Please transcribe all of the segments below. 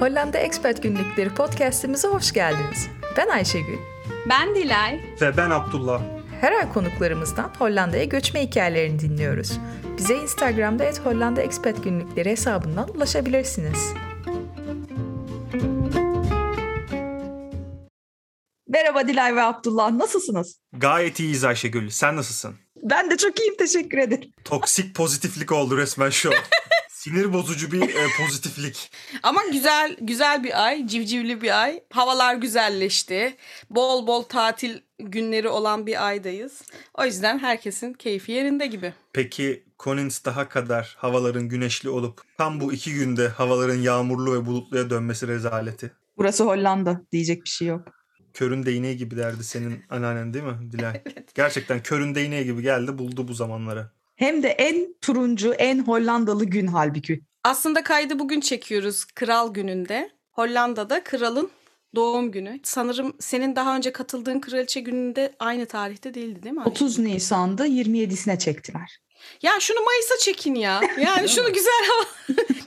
Hollanda Expat Günlükleri podcastimize hoş geldiniz. Ben Ayşegül. Ben Dilay. Ve ben Abdullah. Her ay konuklarımızdan Hollanda'ya göçme hikayelerini dinliyoruz. Bize Instagram'da et Hollanda Expat Günlükleri hesabından ulaşabilirsiniz. Merhaba Dilay ve Abdullah. Nasılsınız? Gayet iyiyiz Ayşegül. Sen nasılsın? Ben de çok iyiyim. Teşekkür ederim. Toksik pozitiflik oldu resmen şu an. Sinir bozucu bir e, pozitiflik. Ama güzel güzel bir ay, civcivli bir ay. Havalar güzelleşti. Bol bol tatil günleri olan bir aydayız. O yüzden herkesin keyfi yerinde gibi. Peki daha kadar havaların güneşli olup tam bu iki günde havaların yağmurlu ve bulutluya dönmesi rezaleti. Burası Hollanda diyecek bir şey yok. Körün değneği gibi derdi senin anneannen değil mi Dilay? evet. Gerçekten körün değneği gibi geldi buldu bu zamanları. Hem de en turuncu, en Hollandalı gün halbuki. Aslında kaydı bugün çekiyoruz Kral Günü'nde. Hollanda'da kralın doğum günü. Sanırım senin daha önce katıldığın kraliçe gününde aynı tarihte değildi değil mi? 30 Nisan'da 27'sine çektiler. Ya şunu Mayıs'a çekin ya. Yani şunu güzel hava.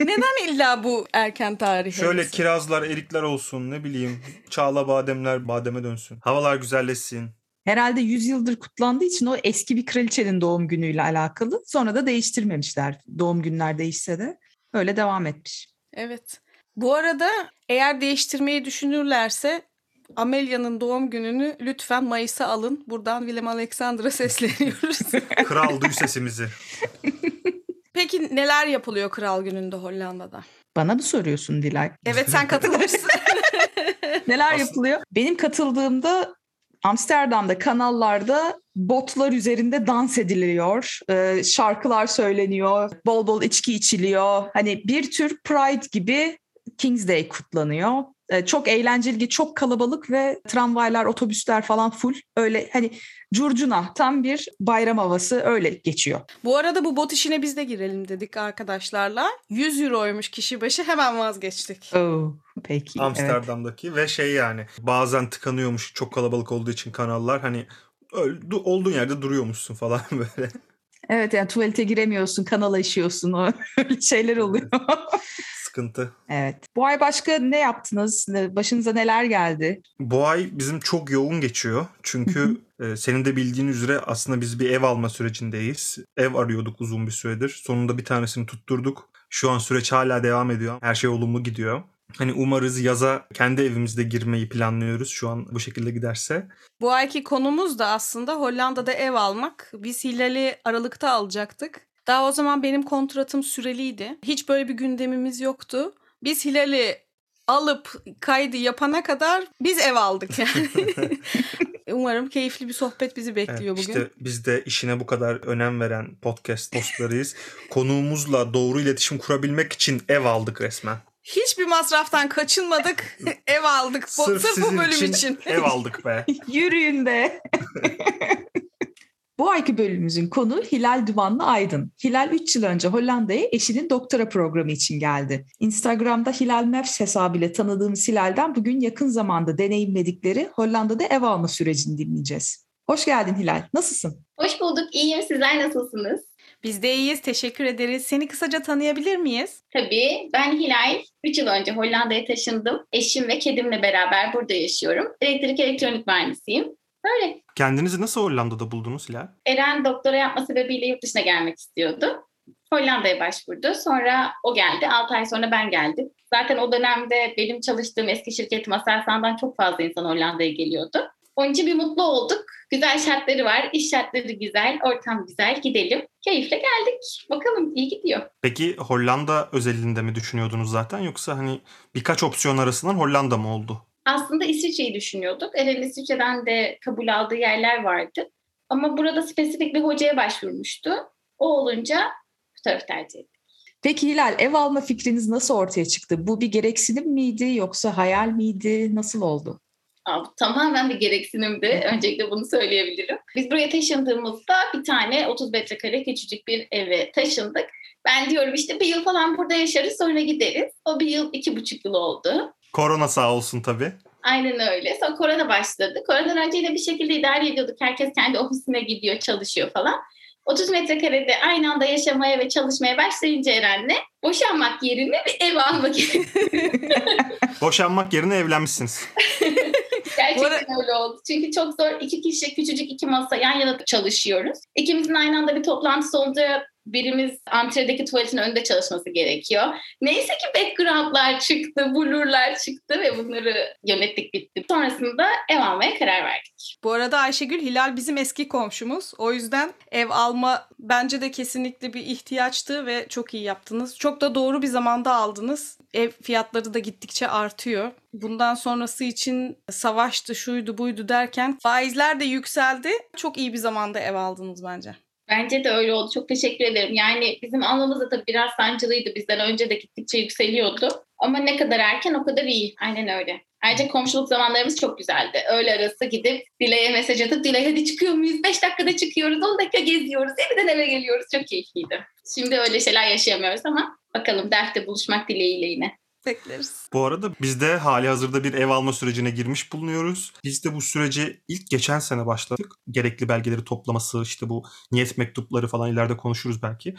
Neden illa bu erken tarih? Şöyle hepsi? kirazlar, erikler olsun ne bileyim. Çağla bademler bademe dönsün. Havalar güzelleşsin. Herhalde 100 yıldır kutlandığı için o eski bir kraliçenin doğum günüyle alakalı. Sonra da değiştirmemişler. Doğum günler değişse de öyle devam etmiş. Evet. Bu arada eğer değiştirmeyi düşünürlerse Amelia'nın doğum gününü lütfen Mayıs'a alın. Buradan Willem Alexander'a sesleniyoruz. Kral duy sesimizi. Peki neler yapılıyor Kral Günü'nde Hollanda'da? Bana mı soruyorsun Dilay? Evet sen katılmışsın. neler Aslında... yapılıyor? Benim katıldığımda Amsterdam'da kanallarda botlar üzerinde dans ediliyor, e, şarkılar söyleniyor, bol bol içki içiliyor. Hani bir tür Pride gibi King's Day kutlanıyor. E, çok eğlenceli, çok kalabalık ve tramvaylar, otobüsler falan full. Öyle hani curcuna tam bir bayram havası öyle geçiyor. Bu arada bu bot işine biz de girelim dedik arkadaşlarla. 100 euroymuş kişi başı hemen vazgeçtik. Oh, peki. Amsterdam'daki evet. ve şey yani bazen tıkanıyormuş çok kalabalık olduğu için kanallar hani öyle, olduğun yerde duruyormuşsun falan böyle. Evet yani tuvalete giremiyorsun, kanala işiyorsun. Öyle şeyler oluyor sıkıntı. Evet. Bu ay başka ne yaptınız? Başınıza neler geldi? Bu ay bizim çok yoğun geçiyor. Çünkü e, senin de bildiğin üzere aslında biz bir ev alma sürecindeyiz. Ev arıyorduk uzun bir süredir. Sonunda bir tanesini tutturduk. Şu an süreç hala devam ediyor. Her şey olumlu gidiyor. Hani umarız yaza kendi evimizde girmeyi planlıyoruz şu an bu şekilde giderse. Bu ayki konumuz da aslında Hollanda'da ev almak. Biz Hilal'i Aralık'ta alacaktık. Daha o zaman benim kontratım süreliydi. Hiç böyle bir gündemimiz yoktu. Biz Hilal'i alıp kaydı yapana kadar biz ev aldık yani. Umarım keyifli bir sohbet bizi bekliyor evet, bugün. İşte biz de işine bu kadar önem veren podcast postlarıyız. Konuğumuzla doğru iletişim kurabilmek için ev aldık resmen. Hiçbir masraftan kaçınmadık. ev aldık. Sırf, Sırf bu bölüm için, için. ev aldık be. Yürüyün de. Bu ayki bölümümüzün konu Hilal Dumanlı Aydın. Hilal 3 yıl önce Hollanda'ya eşinin doktora programı için geldi. Instagram'da Hilal Maps hesabıyla tanıdığımız Hilal'den bugün yakın zamanda deneyimledikleri Hollanda'da ev alma sürecini dinleyeceğiz. Hoş geldin Hilal. Nasılsın? Hoş bulduk. İyiyim. Sizler nasılsınız? Biz de iyiyiz. Teşekkür ederiz. Seni kısaca tanıyabilir miyiz? Tabii. Ben Hilal. 3 yıl önce Hollanda'ya taşındım. Eşim ve kedimle beraber burada yaşıyorum. Elektrik elektronik mühendisiyim. Böyle. Kendinizi nasıl Hollanda'da buldunuz Hilal? Eren doktora yapma sebebiyle yurt dışına gelmek istiyordu. Hollanda'ya başvurdu. Sonra o geldi. 6 ay sonra ben geldim. Zaten o dönemde benim çalıştığım eski şirketim Aselsan'dan çok fazla insan Hollanda'ya geliyordu. Onun için bir mutlu olduk. Güzel şartları var, iş şartları güzel, ortam güzel. Gidelim. Keyifle geldik. Bakalım iyi gidiyor. Peki Hollanda özelinde mi düşünüyordunuz zaten yoksa hani birkaç opsiyon arasından Hollanda mı oldu? Aslında İsviçre'yi düşünüyorduk. Eren İsviçre'den de kabul aldığı yerler vardı. Ama burada spesifik bir hocaya başvurmuştu. O olunca bu tarafı tercih ettik. Peki Hilal ev alma fikriniz nasıl ortaya çıktı? Bu bir gereksinim miydi yoksa hayal miydi? Nasıl oldu? Abi, tamamen bir gereksinimdi. Öncelikle bunu söyleyebilirim. Biz buraya taşındığımızda bir tane 30 metrekare küçücük bir eve taşındık. Ben diyorum işte bir yıl falan burada yaşarız sonra gideriz. O bir yıl iki buçuk yıl oldu. Korona sağ olsun tabii. Aynen öyle. Sonra korona başladı. Koronadan önce de bir şekilde idare ediyorduk. Herkes kendi ofisine gidiyor, çalışıyor falan. 30 metrekarede aynı anda yaşamaya ve çalışmaya başlayınca Eren'le boşanmak yerine bir ev almak Boşanmak yerine evlenmişsiniz. Gerçekten öyle oldu. Çünkü çok zor. iki kişi, küçücük iki masa yan yana çalışıyoruz. İkimizin aynı anda bir toplantısı olunca birimiz antredeki tuvaletin önünde çalışması gerekiyor. Neyse ki backgroundlar çıktı, blurlar çıktı ve bunları yönettik bitti. Sonrasında ev almaya karar verdik. Bu arada Ayşegül Hilal bizim eski komşumuz. O yüzden ev alma bence de kesinlikle bir ihtiyaçtı ve çok iyi yaptınız. Çok da doğru bir zamanda aldınız. Ev fiyatları da gittikçe artıyor. Bundan sonrası için savaştı, şuydu, buydu derken faizler de yükseldi. Çok iyi bir zamanda ev aldınız bence. Bence de öyle oldu. Çok teşekkür ederim. Yani bizim almamız da tabii biraz sancılıydı. Bizden önce de gittikçe yükseliyordu. Ama ne kadar erken o kadar iyi. Aynen öyle. Ayrıca komşuluk zamanlarımız çok güzeldi. Öğle arası gidip Dile'ye mesaj atıp Dile hadi çıkıyor muyuz? 5 dakikada çıkıyoruz, 10 dakika geziyoruz, evden eve geliyoruz. Çok keyifliydi. Şimdi öyle şeyler yaşayamıyoruz ama bakalım derste buluşmak dileğiyle yine bekleriz. Bu arada biz de hali hazırda bir ev alma sürecine girmiş bulunuyoruz. Biz de bu süreci ilk geçen sene başladık. Gerekli belgeleri toplaması, işte bu niyet mektupları falan ileride konuşuruz belki.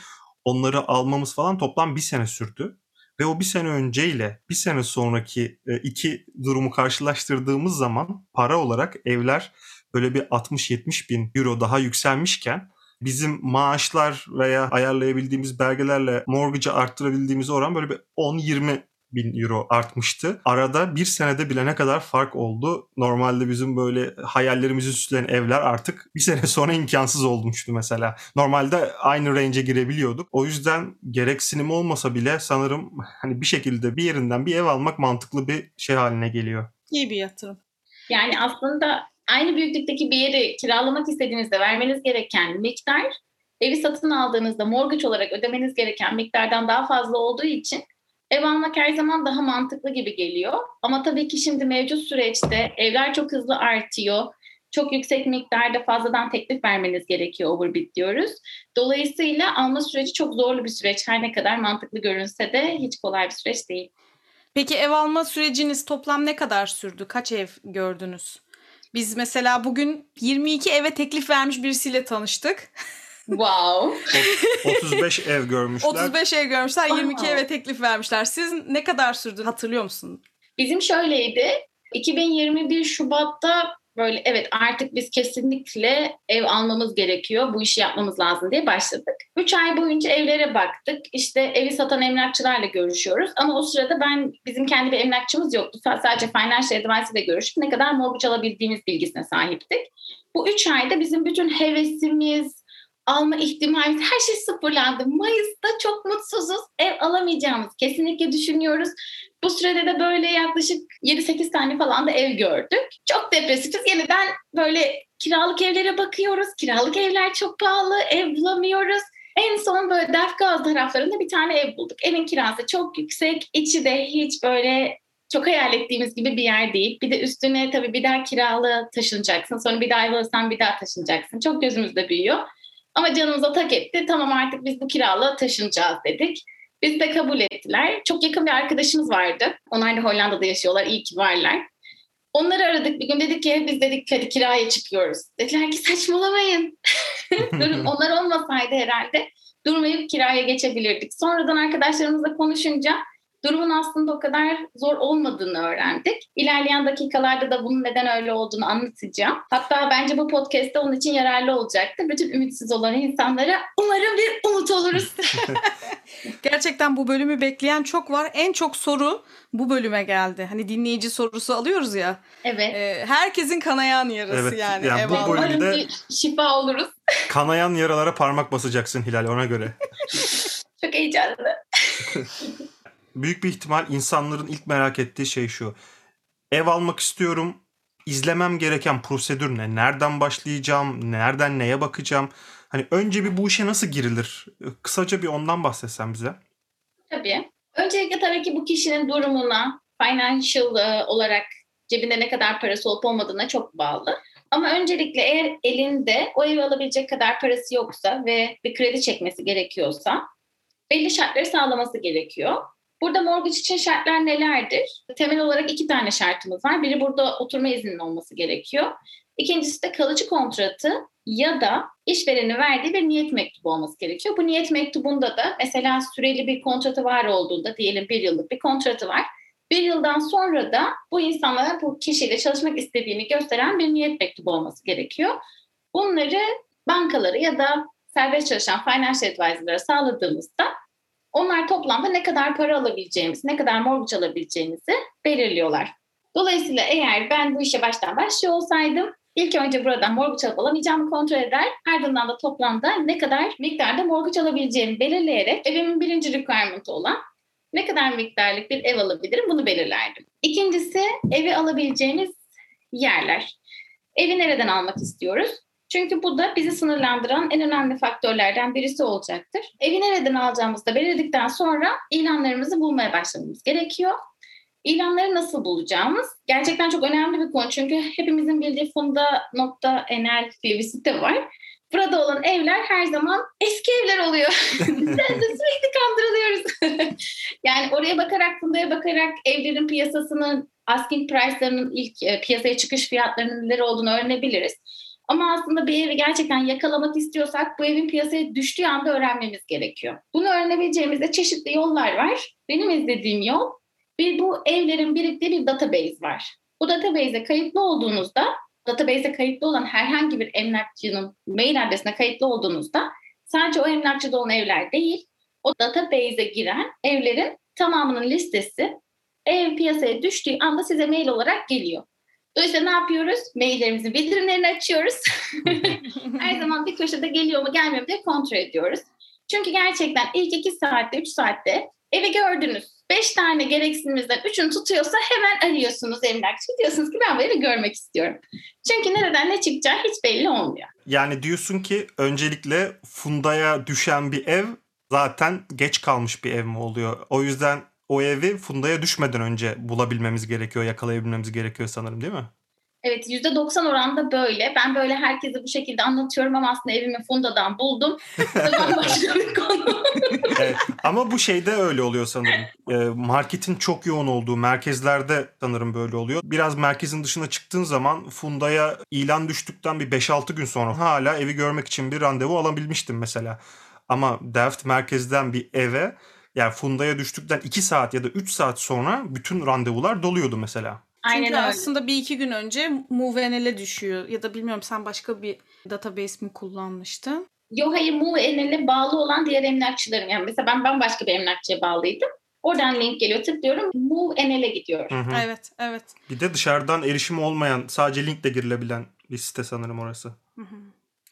Onları almamız falan toplam bir sene sürdü. Ve o bir sene önceyle bir sene sonraki e, iki durumu karşılaştırdığımız zaman para olarak evler böyle bir 60-70 bin euro daha yükselmişken bizim maaşlar veya ayarlayabildiğimiz belgelerle mortgage'ı arttırabildiğimiz oran böyle bir 10-20 bin euro artmıştı. Arada bir senede bile ne kadar fark oldu. Normalde bizim böyle hayallerimizi süsleyen evler artık bir sene sonra imkansız olmuştu mesela. Normalde aynı range'e girebiliyorduk. O yüzden gereksinim olmasa bile sanırım hani bir şekilde bir yerinden bir ev almak mantıklı bir şey haline geliyor. İyi bir yatırım. Yani aslında aynı büyüklükteki bir yeri kiralamak istediğinizde vermeniz gereken miktar evi satın aldığınızda mortgage olarak ödemeniz gereken miktardan daha fazla olduğu için ev almak her zaman daha mantıklı gibi geliyor. Ama tabii ki şimdi mevcut süreçte evler çok hızlı artıyor. Çok yüksek miktarda fazladan teklif vermeniz gerekiyor overbid diyoruz. Dolayısıyla alma süreci çok zorlu bir süreç. Her ne kadar mantıklı görünse de hiç kolay bir süreç değil. Peki ev alma süreciniz toplam ne kadar sürdü? Kaç ev gördünüz? Biz mesela bugün 22 eve teklif vermiş birisiyle tanıştık. Wow. 35 ev görmüşler. 35 ev görmüşler, 22 eve teklif vermişler. Siz ne kadar sürdü hatırlıyor musun? Bizim şöyleydi. 2021 Şubat'ta böyle evet artık biz kesinlikle ev almamız gerekiyor. Bu işi yapmamız lazım diye başladık. 3 ay boyunca evlere baktık. İşte evi satan emlakçılarla görüşüyoruz. Ama o sırada ben bizim kendi bir emlakçımız yoktu. Sadece Financial Advice ile görüşüp ne kadar mortgage alabildiğimiz bilgisine sahiptik. Bu 3 ayda bizim bütün hevesimiz, alma ihtimalimiz her şey sıfırlandı. Mayıs'ta çok mutsuzuz. Ev alamayacağımız kesinlikle düşünüyoruz. Bu sürede de böyle yaklaşık 7-8 tane falan da ev gördük. Çok depresifiz. Yeniden böyle kiralık evlere bakıyoruz. Kiralık evler çok pahalı. Ev bulamıyoruz. En son böyle Defgaz taraflarında bir tane ev bulduk. Evin kirası çok yüksek. İçi de hiç böyle çok hayal ettiğimiz gibi bir yer değil. Bir de üstüne tabii bir daha kiralı taşınacaksın. Sonra bir daha ev alırsan bir daha taşınacaksın. Çok gözümüzde büyüyor. Ama canımıza tak etti. Tamam artık biz bu kiralığa taşınacağız dedik. Biz de kabul ettiler. Çok yakın bir arkadaşımız vardı. Onlar da Hollanda'da yaşıyorlar. İyi ki varlar. Onları aradık bir gün dedik ki biz dedik hadi kiraya çıkıyoruz. Dediler ki saçmalamayın. Durun onlar olmasaydı herhalde durmayıp kiraya geçebilirdik. Sonradan arkadaşlarımızla konuşunca durumun aslında o kadar zor olmadığını öğrendik. İlerleyen dakikalarda da bunun neden öyle olduğunu anlatacağım. Hatta bence bu podcast'te onun için yararlı olacaktır. Bütün ümitsiz olan insanlara umarım bir umut oluruz. Gerçekten bu bölümü bekleyen çok var. En çok soru bu bölüme geldi. Hani dinleyici sorusu alıyoruz ya. Evet. E, herkesin kanayan yarası evet, yani. yani bu bölümde şifa oluruz. Kanayan yaralara parmak basacaksın Hilal ona göre. çok heyecanlı büyük bir ihtimal insanların ilk merak ettiği şey şu. Ev almak istiyorum. İzlemem gereken prosedür ne? Nereden başlayacağım? Nereden neye bakacağım? Hani önce bir bu işe nasıl girilir? Kısaca bir ondan bahsetsen bize. Tabii. Öncelikle tabii ki bu kişinin durumuna, financial e, olarak cebinde ne kadar parası olup olmadığına çok bağlı. Ama öncelikle eğer elinde o evi alabilecek kadar parası yoksa ve bir kredi çekmesi gerekiyorsa belli şartları sağlaması gerekiyor. Burada mortgage için şartlar nelerdir? Temel olarak iki tane şartımız var. Biri burada oturma izninin olması gerekiyor. İkincisi de kalıcı kontratı ya da işverenin verdiği bir niyet mektubu olması gerekiyor. Bu niyet mektubunda da mesela süreli bir kontratı var olduğunda diyelim bir yıllık bir kontratı var. Bir yıldan sonra da bu insanlara bu kişiyle çalışmak istediğini gösteren bir niyet mektubu olması gerekiyor. Bunları bankaları ya da serbest çalışan financial advisor'lara sağladığımızda onlar toplamda ne kadar para alabileceğimizi, ne kadar mortgage alabileceğimizi belirliyorlar. Dolayısıyla eğer ben bu işe baştan başlıyor olsaydım ilk önce buradan mortgage alıp alamayacağımı kontrol eder. Ardından da toplamda ne kadar miktarda mortgage alabileceğimi belirleyerek evimin birinci requirement olan ne kadar miktarlık bir ev alabilirim bunu belirlerdim. İkincisi evi alabileceğimiz yerler. Evi nereden almak istiyoruz? Çünkü bu da bizi sınırlandıran en önemli faktörlerden birisi olacaktır. Evi nereden alacağımızı da belirledikten sonra ilanlarımızı bulmaya başlamamız gerekiyor. İlanları nasıl bulacağımız gerçekten çok önemli bir konu. Çünkü hepimizin bildiği funda.nl diye bir site var. Burada olan evler her zaman eski evler oluyor. Biz de sürekli kandırılıyoruz. yani oraya bakarak, fundaya bakarak evlerin piyasasının, asking price'larının ilk e, piyasaya çıkış fiyatlarının neler olduğunu öğrenebiliriz. Ama aslında bir evi gerçekten yakalamak istiyorsak bu evin piyasaya düştüğü anda öğrenmemiz gerekiyor. Bunu öğrenebileceğimiz de çeşitli yollar var. Benim izlediğim yol bir bu evlerin biriktiği bir database var. Bu database'e kayıtlı olduğunuzda, database'e kayıtlı olan herhangi bir emlakçının mail adresine kayıtlı olduğunuzda sadece o emlakçıda olan evler değil, o database'e giren evlerin tamamının listesi ev piyasaya düştüğü anda size mail olarak geliyor. Dolayısıyla ne yapıyoruz? Maillerimizin bildirimlerini açıyoruz. Her zaman bir köşede geliyor mu gelmiyor mu diye kontrol ediyoruz. Çünkü gerçekten ilk iki saatte, üç saatte evi gördünüz. Beş tane gereksinimizden üçünü tutuyorsa hemen arıyorsunuz emlakçı. Diyorsunuz ki ben bu evi görmek istiyorum. Çünkü nereden ne çıkacağı hiç belli olmuyor. Yani diyorsun ki öncelikle fundaya düşen bir ev zaten geç kalmış bir ev mi oluyor? O yüzden o evi fundaya düşmeden önce bulabilmemiz gerekiyor, yakalayabilmemiz gerekiyor sanırım değil mi? Evet %90 oranda böyle. Ben böyle herkese bu şekilde anlatıyorum ama aslında evimi Funda'dan buldum. başka bir konu. evet, ama bu şeyde öyle oluyor sanırım. E, marketin çok yoğun olduğu merkezlerde sanırım böyle oluyor. Biraz merkezin dışına çıktığın zaman Funda'ya ilan düştükten bir 5-6 gün sonra hala evi görmek için bir randevu alabilmiştim mesela. Ama Delft merkezden bir eve yani Funda'ya düştükten 2 saat ya da 3 saat sonra bütün randevular doluyordu mesela. Aynen Çünkü öyle. aslında bir iki gün önce MoveNL'e düşüyor. Ya da bilmiyorum sen başka bir database mi kullanmıştın? Yok hayır MoveNL'e bağlı olan diğer emlakçılarım. Yani mesela ben bambaşka bir emlakçıya bağlıydım. Oradan link geliyor tıklıyorum MoveNL'e gidiyorum. Hı hı. Evet evet. Bir de dışarıdan erişim olmayan sadece linkle girilebilen bir site sanırım orası. Hı hı.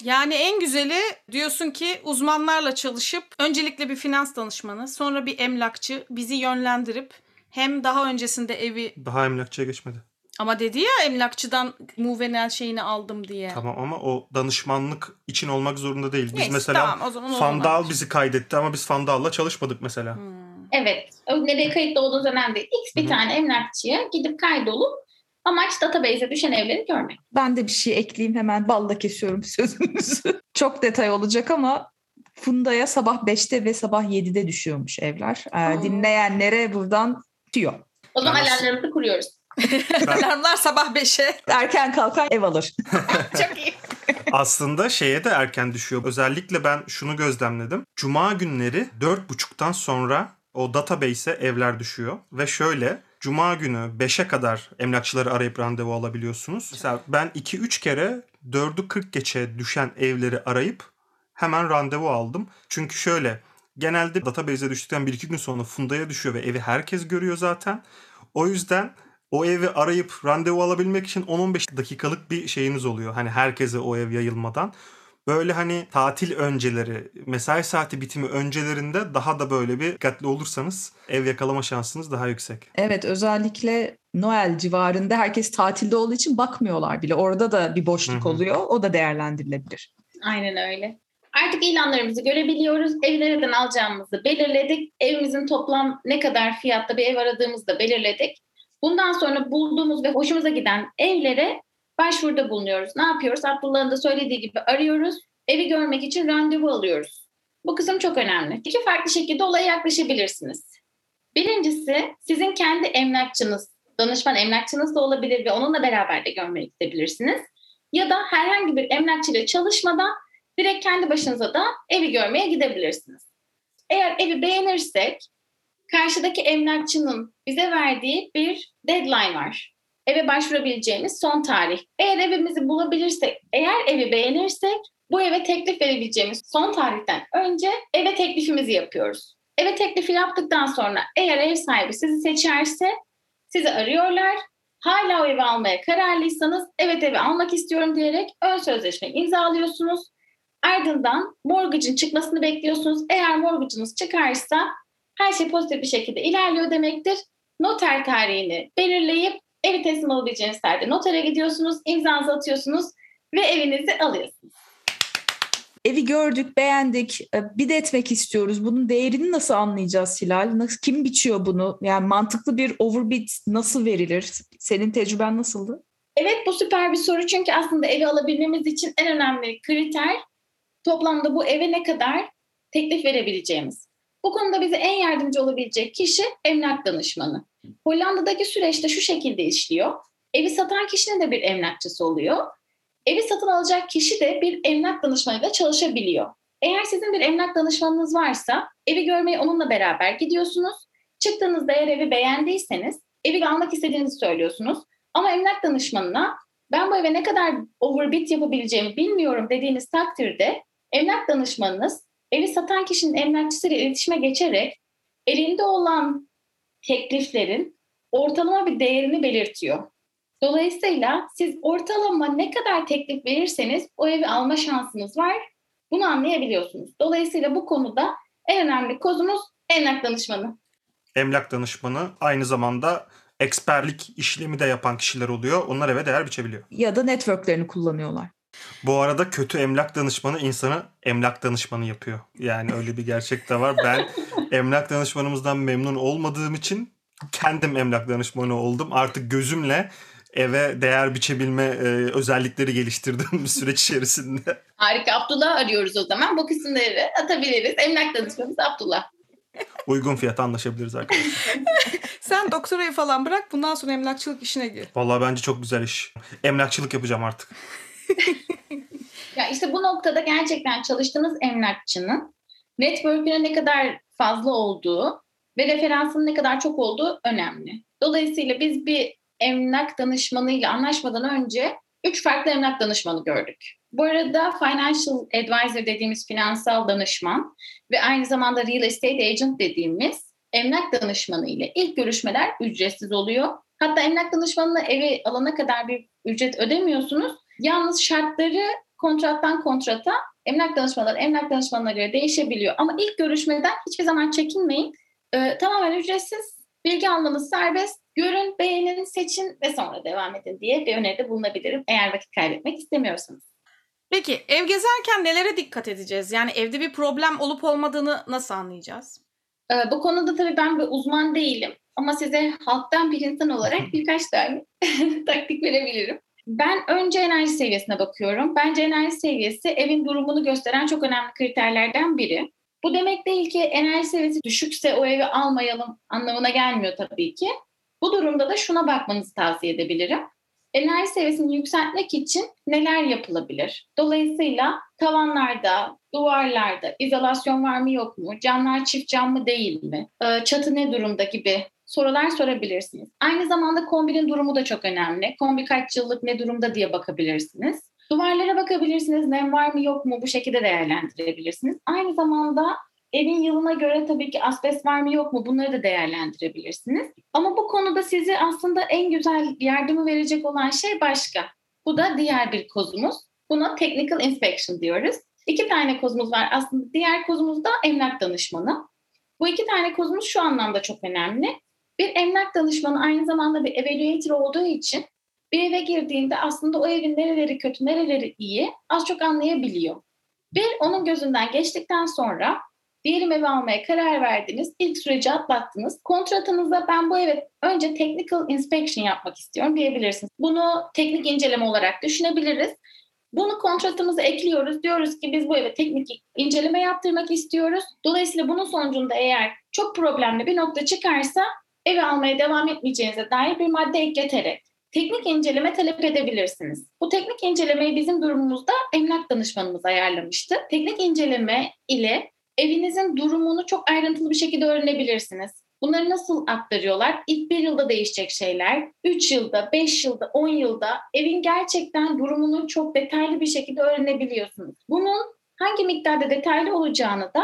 Yani en güzeli diyorsun ki uzmanlarla çalışıp öncelikle bir finans danışmanı, sonra bir emlakçı bizi yönlendirip hem daha öncesinde evi... Daha emlakçıya geçmedi. Ama dedi ya emlakçıdan Muvenel şeyini aldım diye. Tamam ama o danışmanlık için olmak zorunda değil. Biz Neyse, mesela tamam, o zaman Fandal bizi kaydetti ama biz Fandal'la çalışmadık mesela. Hmm. Evet. Nereye kayıtlı olduğunuz önemli değil. X bir Hı-hı. tane emlakçıya gidip kaydolup Amaç database'e düşen evleri görmek. Ben de bir şey ekleyeyim hemen balla kesiyorum sözünüzü. Çok detay olacak ama Funda'ya sabah 5'te ve sabah 7'de düşüyormuş evler. Ee, dinleyenlere buradan diyor. O zaman alarmlarımızı kuruyoruz. Alarmlar sabah 5'e. Erken kalkan ev alır. Çok iyi. Aslında şeye de erken düşüyor. Özellikle ben şunu gözlemledim. Cuma günleri 4.30'dan sonra o database'e evler düşüyor. Ve şöyle Cuma günü 5'e kadar emlakçıları arayıp randevu alabiliyorsunuz. Mesela ben 2-3 kere 4'ü 40 geçe düşen evleri arayıp hemen randevu aldım. Çünkü şöyle genelde database'e düştükten 1-2 gün sonra fundaya düşüyor ve evi herkes görüyor zaten. O yüzden o evi arayıp randevu alabilmek için 10-15 dakikalık bir şeyiniz oluyor. Hani herkese o ev yayılmadan böyle hani tatil önceleri, mesai saati bitimi öncelerinde daha da böyle bir dikkatli olursanız ev yakalama şansınız daha yüksek. Evet özellikle Noel civarında herkes tatilde olduğu için bakmıyorlar bile. Orada da bir boşluk oluyor. O da değerlendirilebilir. Aynen öyle. Artık ilanlarımızı görebiliyoruz. Ev nereden alacağımızı belirledik. Evimizin toplam ne kadar fiyatta bir ev aradığımızı da belirledik. Bundan sonra bulduğumuz ve hoşumuza giden evlere başvuruda bulunuyoruz. Ne yapıyoruz? Abdullah'ın da söylediği gibi arıyoruz. Evi görmek için randevu alıyoruz. Bu kısım çok önemli. İki farklı şekilde olaya yaklaşabilirsiniz. Birincisi sizin kendi emlakçınız, danışman emlakçınız da olabilir ve onunla beraber de görmeye gidebilirsiniz. Ya da herhangi bir emlakçıyla çalışmadan direkt kendi başınıza da evi görmeye gidebilirsiniz. Eğer evi beğenirsek karşıdaki emlakçının bize verdiği bir deadline var. Eve başvurabileceğimiz son tarih. Eğer evimizi bulabilirsek, eğer evi beğenirsek bu eve teklif verebileceğimiz son tarihten önce eve teklifimizi yapıyoruz. Eve teklifi yaptıktan sonra eğer ev sahibi sizi seçerse sizi arıyorlar. Hala o evi almaya kararlıysanız evet evi almak istiyorum diyerek ön sözleşme imzalıyorsunuz. Ardından mortgage'ın çıkmasını bekliyorsunuz. Eğer mortgage'ınız çıkarsa her şey pozitif bir şekilde ilerliyor demektir. Noter tarihini belirleyip evi teslim alabileceğiniz tarihte notere gidiyorsunuz, imzanızı atıyorsunuz ve evinizi alıyorsunuz. Evi gördük, beğendik, e, bir de etmek istiyoruz. Bunun değerini nasıl anlayacağız Hilal? Nasıl, kim biçiyor bunu? Yani mantıklı bir overbid nasıl verilir? Senin tecrüben nasıldı? Evet bu süper bir soru çünkü aslında evi alabilmemiz için en önemli kriter toplamda bu eve ne kadar teklif verebileceğimiz. Bu konuda bize en yardımcı olabilecek kişi emlak danışmanı. Hollanda'daki süreçte şu şekilde işliyor. Evi satan kişinin de bir emlakçısı oluyor. Evi satın alacak kişi de bir emlak danışmanıyla çalışabiliyor. Eğer sizin bir emlak danışmanınız varsa evi görmeye onunla beraber gidiyorsunuz. Çıktığınızda eğer evi beğendiyseniz evi almak istediğinizi söylüyorsunuz. Ama emlak danışmanına ben bu eve ne kadar overbid yapabileceğimi bilmiyorum dediğiniz takdirde emlak danışmanınız evi satan kişinin emlakçısıyla iletişime geçerek elinde olan tekliflerin ortalama bir değerini belirtiyor. Dolayısıyla siz ortalama ne kadar teklif verirseniz o evi alma şansınız var. Bunu anlayabiliyorsunuz. Dolayısıyla bu konuda en önemli kozumuz emlak danışmanı. Emlak danışmanı aynı zamanda eksperlik işlemi de yapan kişiler oluyor. Onlar eve değer biçebiliyor. Ya da networklerini kullanıyorlar. Bu arada kötü emlak danışmanı insanı emlak danışmanı yapıyor. Yani öyle bir gerçek de var. Ben emlak danışmanımızdan memnun olmadığım için kendim emlak danışmanı oldum. Artık gözümle eve değer biçebilme e, özellikleri geliştirdim bir süreç içerisinde. Harika. Abdullah arıyoruz o zaman. Bu kısımları atabiliriz. Emlak danışmamız Abdullah. Uygun fiyata anlaşabiliriz arkadaşlar. Sen doktorayı falan bırak bundan sonra emlakçılık işine gir. Vallahi bence çok güzel iş. Emlakçılık yapacağım artık. ya işte bu noktada gerçekten çalıştığınız emlakçının network'üne ne kadar fazla olduğu ve referansının ne kadar çok olduğu önemli. Dolayısıyla biz bir emlak danışmanıyla anlaşmadan önce üç farklı emlak danışmanı gördük. Bu arada financial advisor dediğimiz finansal danışman ve aynı zamanda real estate agent dediğimiz emlak danışmanı ile ilk görüşmeler ücretsiz oluyor. Hatta emlak danışmanına evi alana kadar bir ücret ödemiyorsunuz. Yalnız şartları kontrattan kontrata emlak danışmanları emlak danışmanına göre değişebiliyor. Ama ilk görüşmeden hiçbir zaman çekinmeyin. Ee, tamamen ücretsiz, bilgi almanız serbest görün, beğenin, seçin ve sonra devam edin diye bir öneride bulunabilirim eğer vakit kaybetmek istemiyorsanız. Peki ev gezerken nelere dikkat edeceğiz? Yani evde bir problem olup olmadığını nasıl anlayacağız? Ee, bu konuda tabii ben bir uzman değilim ama size halktan bir insan olarak birkaç tane taktik verebilirim. Ben önce enerji seviyesine bakıyorum. Bence enerji seviyesi evin durumunu gösteren çok önemli kriterlerden biri. Bu demek değil ki enerji seviyesi düşükse o evi almayalım anlamına gelmiyor tabii ki. Bu durumda da şuna bakmanızı tavsiye edebilirim. Enerji seviyesini yükseltmek için neler yapılabilir? Dolayısıyla tavanlarda, duvarlarda izolasyon var mı yok mu? Camlar çift cam mı değil mi? Ee, çatı ne durumda gibi sorular sorabilirsiniz. Aynı zamanda kombinin durumu da çok önemli. Kombi kaç yıllık ne durumda diye bakabilirsiniz. Duvarlara bakabilirsiniz. Nem var mı yok mu? Bu şekilde değerlendirebilirsiniz. Aynı zamanda Evin yılına göre tabii ki asbest var mı yok mu bunları da değerlendirebilirsiniz. Ama bu konuda sizi aslında en güzel yardımı verecek olan şey başka. Bu da diğer bir kozumuz. Buna technical inspection diyoruz. İki tane kozumuz var. Aslında diğer kozumuz da emlak danışmanı. Bu iki tane kozumuz şu anlamda çok önemli. Bir emlak danışmanı aynı zamanda bir evaluator olduğu için bir eve girdiğinde aslında o evin nereleri kötü, nereleri iyi az çok anlayabiliyor. Bir, onun gözünden geçtikten sonra Diyelim evi almaya karar verdiniz. ilk süreci atlattınız. Kontratınızda ben bu eve önce technical inspection yapmak istiyorum diyebilirsiniz. Bunu teknik inceleme olarak düşünebiliriz. Bunu kontratımıza ekliyoruz. Diyoruz ki biz bu eve teknik inceleme yaptırmak istiyoruz. Dolayısıyla bunun sonucunda eğer çok problemli bir nokta çıkarsa evi almaya devam etmeyeceğinize dair bir madde ekleterek teknik inceleme talep edebilirsiniz. Bu teknik incelemeyi bizim durumumuzda emlak danışmanımız ayarlamıştı. Teknik inceleme ile evinizin durumunu çok ayrıntılı bir şekilde öğrenebilirsiniz. Bunları nasıl aktarıyorlar? İlk bir yılda değişecek şeyler, üç yılda, beş yılda, on yılda evin gerçekten durumunu çok detaylı bir şekilde öğrenebiliyorsunuz. Bunun hangi miktarda detaylı olacağını da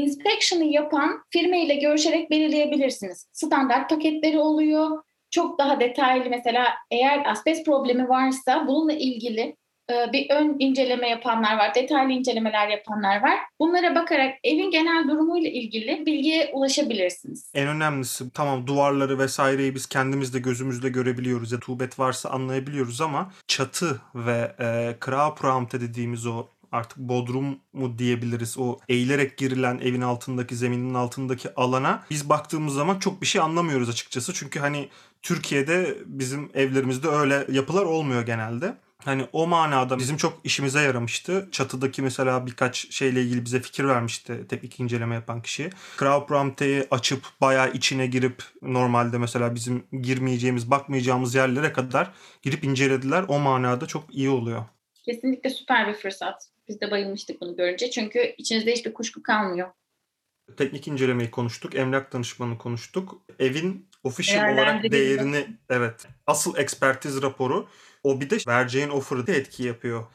inspection'ı yapan firma ile görüşerek belirleyebilirsiniz. Standart paketleri oluyor. Çok daha detaylı mesela eğer asbest problemi varsa bununla ilgili e, bir ön inceleme yapanlar var, detaylı incelemeler yapanlar var. Bunlara bakarak evin genel durumuyla ilgili bilgiye ulaşabilirsiniz. En önemlisi tamam duvarları vesaireyi biz kendimiz de gözümüzde görebiliyoruz ya tubet varsa anlayabiliyoruz ama çatı ve e, Kraupraumte dediğimiz o artık bodrum mu diyebiliriz o eğilerek girilen evin altındaki zeminin altındaki alana biz baktığımız zaman çok bir şey anlamıyoruz açıkçası. Çünkü hani Türkiye'de bizim evlerimizde öyle yapılar olmuyor genelde. Hani o manada bizim çok işimize yaramıştı. Çatıdaki mesela birkaç şeyle ilgili bize fikir vermişti teknik inceleme yapan kişi. Crowdprompt'ı açıp bayağı içine girip normalde mesela bizim girmeyeceğimiz, bakmayacağımız yerlere kadar girip incelediler. O manada çok iyi oluyor. Kesinlikle süper bir fırsat. Biz de bayılmıştık bunu görünce. Çünkü içinizde hiçbir kuşku kalmıyor. Teknik incelemeyi konuştuk, emlak danışmanı konuştuk. Evin official olarak değerini evet asıl ekspertiz raporu o bir de vereceğin offer'ı da etki yapıyor.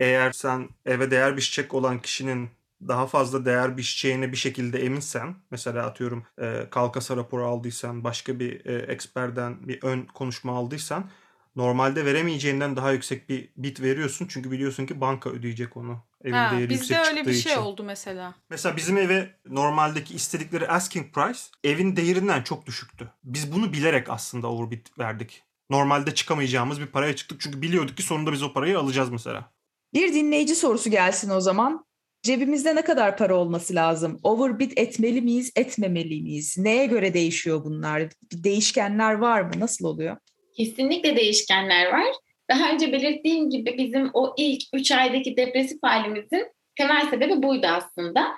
Eğer sen eve değer biçecek olan kişinin daha fazla değer biçeceğine bir şekilde eminsen mesela atıyorum e, kalkasa raporu aldıysan başka bir e, eksperden bir ön konuşma aldıysan normalde veremeyeceğinden daha yüksek bir bit veriyorsun çünkü biliyorsun ki banka ödeyecek onu. Evin ha, değeri bizde yüksek öyle bir şey için. oldu mesela. Mesela bizim eve normaldeki istedikleri asking price evin değerinden çok düşüktü. Biz bunu bilerek aslında overbid verdik. Normalde çıkamayacağımız bir paraya çıktık çünkü biliyorduk ki sonunda biz o parayı alacağız mesela. Bir dinleyici sorusu gelsin o zaman. Cebimizde ne kadar para olması lazım? Overbid etmeli miyiz, etmemeli miyiz? Neye göre değişiyor bunlar? Değişkenler var mı? Nasıl oluyor? Kesinlikle değişkenler var. Daha önce belirttiğim gibi bizim o ilk 3 aydaki depresif halimizin temel sebebi buydu aslında.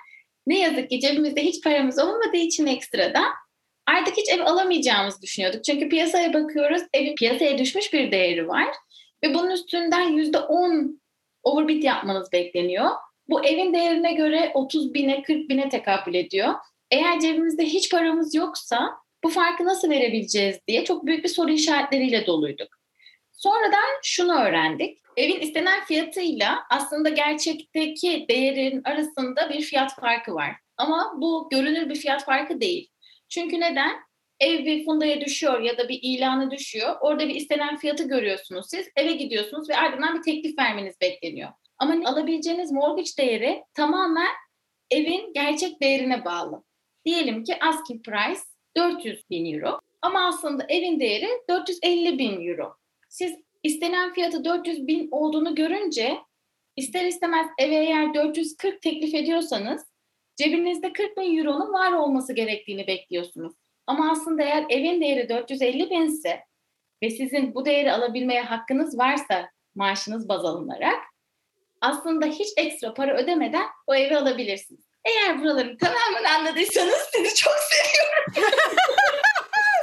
Ne yazık ki cebimizde hiç paramız olmadığı için ekstra da artık hiç ev alamayacağımızı düşünüyorduk. Çünkü piyasaya bakıyoruz, evin piyasaya düşmüş bir değeri var. Ve bunun üstünden %10 overbid yapmanız bekleniyor. Bu evin değerine göre 30 bine 40 bine tekabül ediyor. Eğer cebimizde hiç paramız yoksa bu farkı nasıl verebileceğiz diye çok büyük bir soru işaretleriyle doluyduk. Sonradan şunu öğrendik. Evin istenen fiyatıyla aslında gerçekteki değerin arasında bir fiyat farkı var. Ama bu görünür bir fiyat farkı değil. Çünkü neden? Ev bir fundaya düşüyor ya da bir ilanı düşüyor. Orada bir istenen fiyatı görüyorsunuz siz. Eve gidiyorsunuz ve ardından bir teklif vermeniz bekleniyor. Ama alabileceğiniz mortgage değeri tamamen evin gerçek değerine bağlı. Diyelim ki asking price 400 bin euro ama aslında evin değeri 450 bin euro. Siz istenen fiyatı 400 bin olduğunu görünce ister istemez eve eğer 440 teklif ediyorsanız cebinizde 40 bin euronun var olması gerektiğini bekliyorsunuz. Ama aslında eğer evin değeri 450 binse ve sizin bu değeri alabilmeye hakkınız varsa maaşınız baz alınarak aslında hiç ekstra para ödemeden o evi alabilirsiniz. Eğer buraların tamamını anladıysanız sizi çok seviyorum.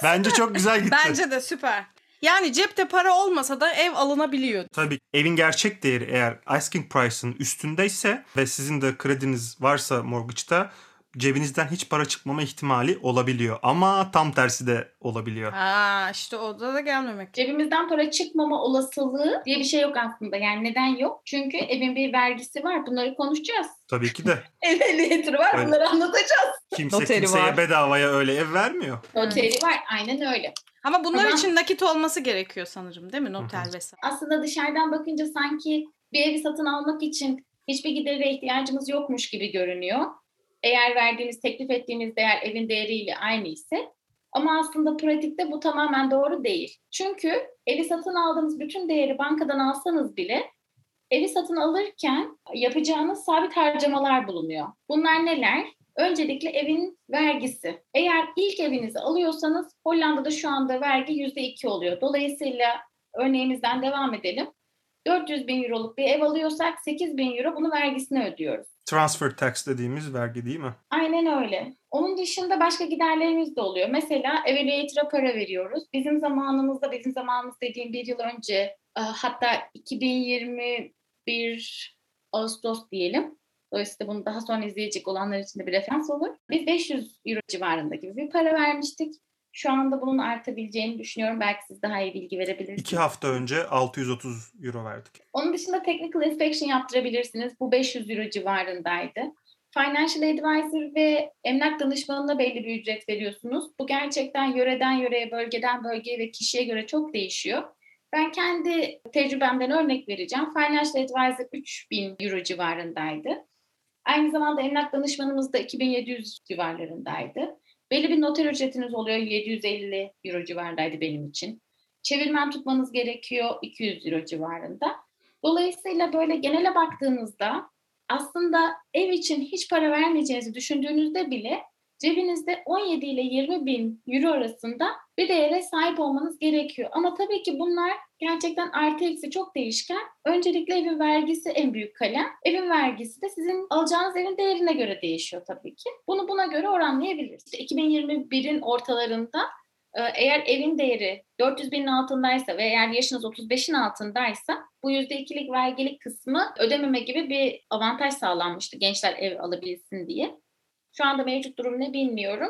Bence çok güzel gitti. Bence de süper. Yani cepte para olmasa da ev alınabiliyor. Tabii evin gerçek değeri eğer asking price'ın üstündeyse ve sizin de krediniz varsa mortgage'da cebinizden hiç para çıkmama ihtimali olabiliyor. Ama tam tersi de olabiliyor. Ha işte o da gelmemek. Cebimizden para çıkmama olasılığı diye bir şey yok aslında. Yani neden yok? Çünkü evin bir vergisi var. Bunları konuşacağız. Tabii ki de. ev ehliyeti var. Öyle. Bunları anlatacağız. Kimse Noteri kimseye var. bedavaya öyle ev vermiyor. Noteri var. Aynen öyle. Ama bunlar Ama, için nakit olması gerekiyor sanırım değil mi? Noter vesaire. Aslında dışarıdan bakınca sanki bir evi satın almak için hiçbir gidere ihtiyacımız yokmuş gibi görünüyor eğer verdiğiniz, teklif ettiğiniz değer evin değeriyle aynı ise ama aslında pratikte bu tamamen doğru değil. Çünkü evi satın aldığınız bütün değeri bankadan alsanız bile evi satın alırken yapacağınız sabit harcamalar bulunuyor. Bunlar neler? Öncelikle evin vergisi. Eğer ilk evinizi alıyorsanız Hollanda'da şu anda vergi %2 oluyor. Dolayısıyla örneğimizden devam edelim. 400 bin euroluk bir ev alıyorsak 8 bin euro bunu vergisini ödüyoruz transfer tax dediğimiz vergi değil mi? Aynen öyle. Onun dışında başka giderlerimiz de oluyor. Mesela evaluator'a para veriyoruz. Bizim zamanımızda, bizim zamanımız dediğim bir yıl önce, e, hatta 2021 Ağustos diyelim. Dolayısıyla bunu daha sonra izleyecek olanlar için de bir referans olur. Biz 500 euro civarında gibi bir para vermiştik. Şu anda bunun artabileceğini düşünüyorum. Belki siz daha iyi bilgi verebilirsiniz. İki hafta önce 630 euro verdik. Onun dışında technical inspection yaptırabilirsiniz. Bu 500 euro civarındaydı. Financial advisor ve emlak danışmanına belli bir ücret veriyorsunuz. Bu gerçekten yöreden yöreye, bölgeden bölgeye ve kişiye göre çok değişiyor. Ben kendi tecrübemden örnek vereceğim. Financial advisor 3000 euro civarındaydı. Aynı zamanda emlak danışmanımız da 2700 civarlarındaydı. Belli bir noter ücretiniz oluyor 750 euro civarındaydı benim için. Çevirmen tutmanız gerekiyor 200 euro civarında. Dolayısıyla böyle genele baktığınızda aslında ev için hiç para vermeyeceğinizi düşündüğünüzde bile cebinizde 17 ile 20 bin euro arasında bir değere sahip olmanız gerekiyor. Ama tabii ki bunlar gerçekten artı eksi çok değişken. Öncelikle evin vergisi en büyük kalem. Evin vergisi de sizin alacağınız evin değerine göre değişiyor tabii ki. Bunu buna göre oranlayabiliriz. İşte 2021'in ortalarında e, eğer evin değeri 400 binin altındaysa ve eğer yaşınız 35'in altındaysa bu %2'lik vergilik kısmı ödememe gibi bir avantaj sağlanmıştı gençler ev alabilsin diye. Şu anda mevcut durum ne bilmiyorum.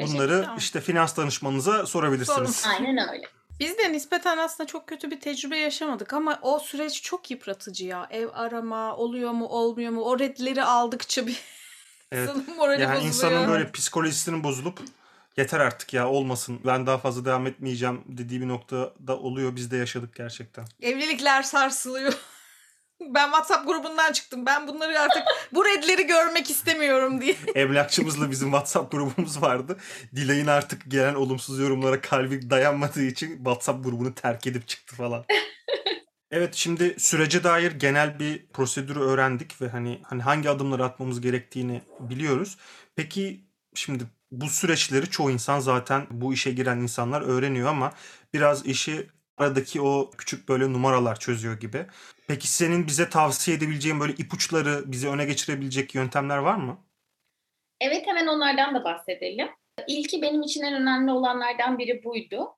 Bunları işte finans danışmanınıza sorabilirsiniz. Sorun. Aynen öyle. Biz de nispeten aslında çok kötü bir tecrübe yaşamadık ama o süreç çok yıpratıcı ya. Ev arama oluyor mu olmuyor mu o redleri aldıkça bir Evet. insanın morali Yani bozuluyor. insanın böyle psikolojisinin bozulup yeter artık ya olmasın ben daha fazla devam etmeyeceğim dediği bir noktada oluyor. Biz de yaşadık gerçekten. Evlilikler sarsılıyor. Ben WhatsApp grubundan çıktım. Ben bunları artık bu redleri görmek istemiyorum diye. Emlakçımızla bizim WhatsApp grubumuz vardı. Dilay'ın artık gelen olumsuz yorumlara kalbi dayanmadığı için WhatsApp grubunu terk edip çıktı falan. Evet şimdi sürece dair genel bir prosedürü öğrendik ve hani hani hangi adımları atmamız gerektiğini biliyoruz. Peki şimdi bu süreçleri çoğu insan zaten bu işe giren insanlar öğreniyor ama biraz işi aradaki o küçük böyle numaralar çözüyor gibi. Peki senin bize tavsiye edebileceğin böyle ipuçları bizi öne geçirebilecek yöntemler var mı? Evet hemen onlardan da bahsedelim. İlki benim için en önemli olanlardan biri buydu.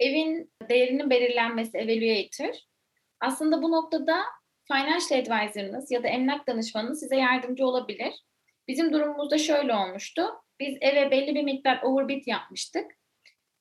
Evin değerinin belirlenmesi evaluator. Aslında bu noktada financial advisor'ınız ya da emlak danışmanınız size yardımcı olabilir. Bizim durumumuzda şöyle olmuştu. Biz eve belli bir miktar overbid yapmıştık.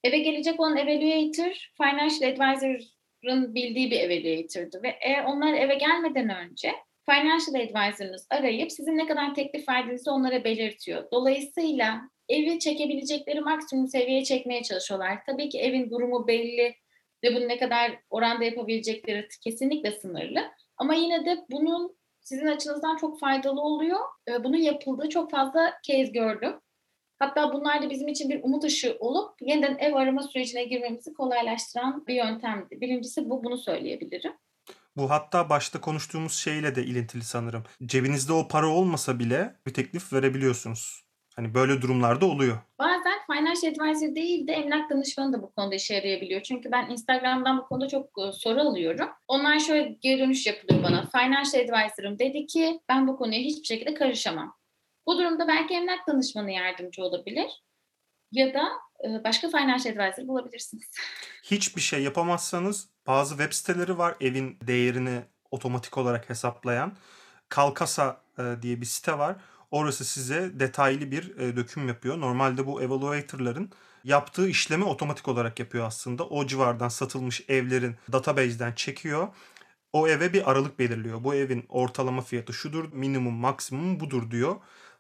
Eve gelecek olan evaluator financial advisor'ın bildiği bir evaluator'dı ve eğer onlar eve gelmeden önce financial advisor'ınız arayıp sizin ne kadar teklif verdiğinizi onlara belirtiyor. Dolayısıyla evi çekebilecekleri maksimum seviyeye çekmeye çalışıyorlar. Tabii ki evin durumu belli ve bunu ne kadar oranda yapabilecekleri kesinlikle sınırlı. Ama yine de bunun sizin açınızdan çok faydalı oluyor. Bunun yapıldığı çok fazla kez gördüm. Hatta bunlar da bizim için bir umut ışığı olup yeniden ev arama sürecine girmemizi kolaylaştıran bir yöntemdi. Birincisi bu, bunu söyleyebilirim. Bu hatta başta konuştuğumuz şeyle de ilintili sanırım. Cebinizde o para olmasa bile bir teklif verebiliyorsunuz. Hani böyle durumlarda oluyor. Bazen financial advisor değil de emlak danışmanı da bu konuda işe yarayabiliyor. Çünkü ben Instagram'dan bu konuda çok e, soru alıyorum. Onlar şöyle geri dönüş yapılıyor bana. Financial advisor'ım dedi ki ben bu konuya hiçbir şekilde karışamam. Bu durumda belki emlak danışmanı yardımcı olabilir. Ya da e, başka financial advisor bulabilirsiniz. Hiçbir şey yapamazsanız bazı web siteleri var evin değerini otomatik olarak hesaplayan. Kalkasa e, diye bir site var. Orası size detaylı bir e, döküm yapıyor. Normalde bu evaluator'ların yaptığı işlemi otomatik olarak yapıyor aslında. O civardan satılmış evlerin database'den çekiyor. O eve bir aralık belirliyor. Bu evin ortalama fiyatı şudur, minimum maksimum budur diyor.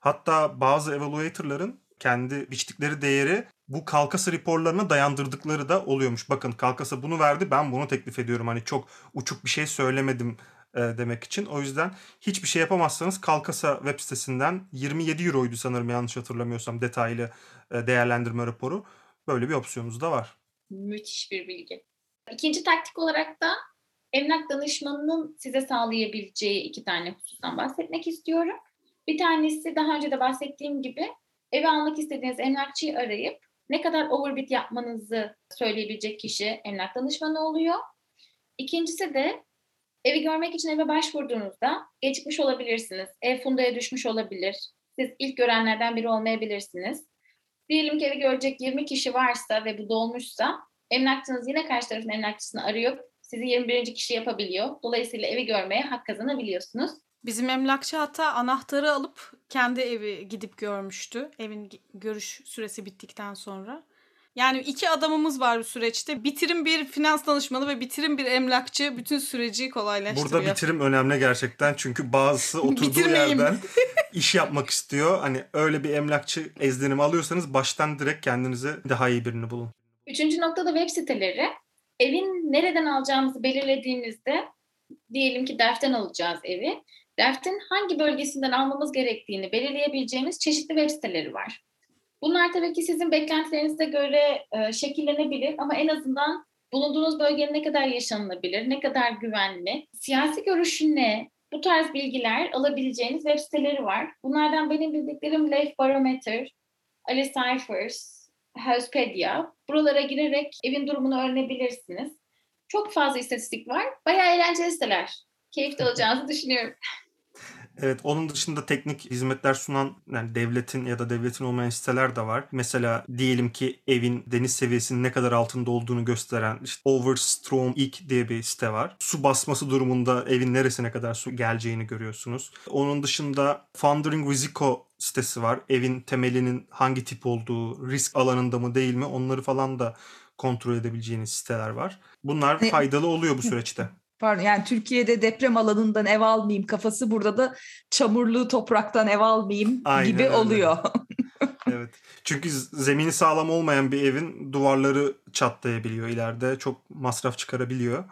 Hatta bazı evaluator'ların kendi biçtikleri değeri bu Kalkasa raporlarına dayandırdıkları da oluyormuş. Bakın Kalkasa bunu verdi ben bunu teklif ediyorum. Hani çok uçuk bir şey söylemedim e, demek için. O yüzden hiçbir şey yapamazsanız Kalkasa web sitesinden 27 euroydu sanırım yanlış hatırlamıyorsam detaylı e, değerlendirme raporu. Böyle bir opsiyonunuz da var. Müthiş bir bilgi. İkinci taktik olarak da emlak danışmanının size sağlayabileceği iki tane husustan bahsetmek istiyorum. Bir tanesi daha önce de bahsettiğim gibi evi almak istediğiniz emlakçıyı arayıp ne kadar overbid yapmanızı söyleyebilecek kişi emlak danışmanı oluyor. İkincisi de evi görmek için eve başvurduğunuzda gecikmiş olabilirsiniz. Ev fundaya düşmüş olabilir. Siz ilk görenlerden biri olmayabilirsiniz. Diyelim ki evi görecek 20 kişi varsa ve bu dolmuşsa emlakçınız yine karşı tarafın emlakçısını arıyor. Sizi 21. kişi yapabiliyor. Dolayısıyla evi görmeye hak kazanabiliyorsunuz. Bizim emlakçı hatta anahtarı alıp kendi evi gidip görmüştü. Evin görüş süresi bittikten sonra. Yani iki adamımız var bu süreçte. Bitirim bir finans danışmanı ve bitirim bir emlakçı bütün süreci kolaylaştırıyor. Burada bitirim önemli gerçekten. Çünkü bazısı oturduğu yerden iş yapmak istiyor. Hani öyle bir emlakçı ezdirimi alıyorsanız baştan direkt kendinize daha iyi birini bulun. Üçüncü noktada web siteleri. Evin nereden alacağımızı belirlediğimizde diyelim ki derften alacağız evi. Derftin hangi bölgesinden almamız gerektiğini belirleyebileceğimiz çeşitli web siteleri var. Bunlar tabii ki sizin beklentilerinize göre e, şekillenebilir ama en azından bulunduğunuz bölgenin ne kadar yaşanılabilir, ne kadar güvenli, siyasi görüşü ne, bu tarz bilgiler alabileceğiniz web siteleri var. Bunlardan benim bildiklerim Life Barometer, Ali Cyphers, Housepedia. Buralara girerek evin durumunu öğrenebilirsiniz. Çok fazla istatistik var. Bayağı eğlenceli siteler. Keyifli olacağınızı düşünüyorum. Evet onun dışında teknik hizmetler sunan yani devletin ya da devletin olmayan siteler de var. Mesela diyelim ki evin deniz seviyesinin ne kadar altında olduğunu gösteren işte Overstrom Eek diye bir site var. Su basması durumunda evin neresine kadar su geleceğini görüyorsunuz. Onun dışında Foundering Wiziko sitesi var. Evin temelinin hangi tip olduğu, risk alanında mı değil mi onları falan da kontrol edebileceğiniz siteler var. Bunlar faydalı oluyor bu süreçte. Pardon yani Türkiye'de deprem alanından ev almayayım kafası burada da çamurlu topraktan ev almayayım Aynen gibi öyle. oluyor. evet. Çünkü zemini sağlam olmayan bir evin duvarları çatlayabiliyor ileride. Çok masraf çıkarabiliyor.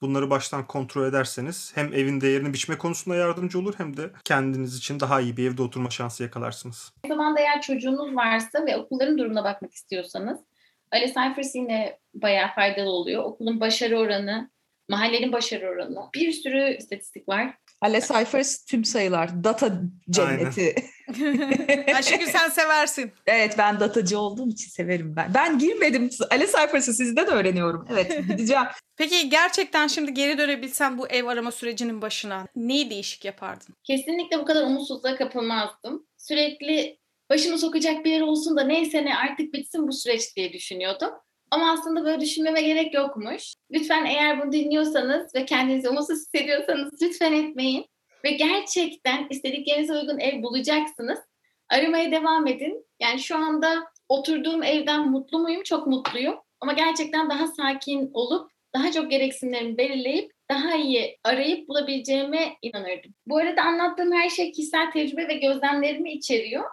Bunları baştan kontrol ederseniz hem evin değerini biçme konusunda yardımcı olur hem de kendiniz için daha iyi bir evde oturma şansı yakalarsınız. O zaman da eğer çocuğunuz varsa ve okulların durumuna bakmak istiyorsanız Ali Cyphers yine bayağı faydalı oluyor. Okulun başarı oranı, mahallenin başarı oranı. Bir sürü istatistik var. Ale Cyphers tüm sayılar. Data cenneti. Ayşegül sen seversin. Evet ben datacı olduğum için severim ben. Ben girmedim. Ale Cyphers'ı sizden öğreniyorum. Evet gideceğim. Peki gerçekten şimdi geri dönebilsem bu ev arama sürecinin başına neyi değişik yapardın? Kesinlikle bu kadar umutsuzluğa kapılmazdım. Sürekli başımı sokacak bir yer olsun da neyse ne artık bitsin bu süreç diye düşünüyordum. Ama aslında böyle düşünmeme gerek yokmuş. Lütfen eğer bunu dinliyorsanız ve kendinizi umutsuz hissediyorsanız lütfen etmeyin. Ve gerçekten istediklerinize uygun ev bulacaksınız. Aramaya devam edin. Yani şu anda oturduğum evden mutlu muyum? Çok mutluyum. Ama gerçekten daha sakin olup daha çok gereksinimlerimi belirleyip daha iyi arayıp bulabileceğime inanırdım. Bu arada anlattığım her şey kişisel tecrübe ve gözlemlerimi içeriyor.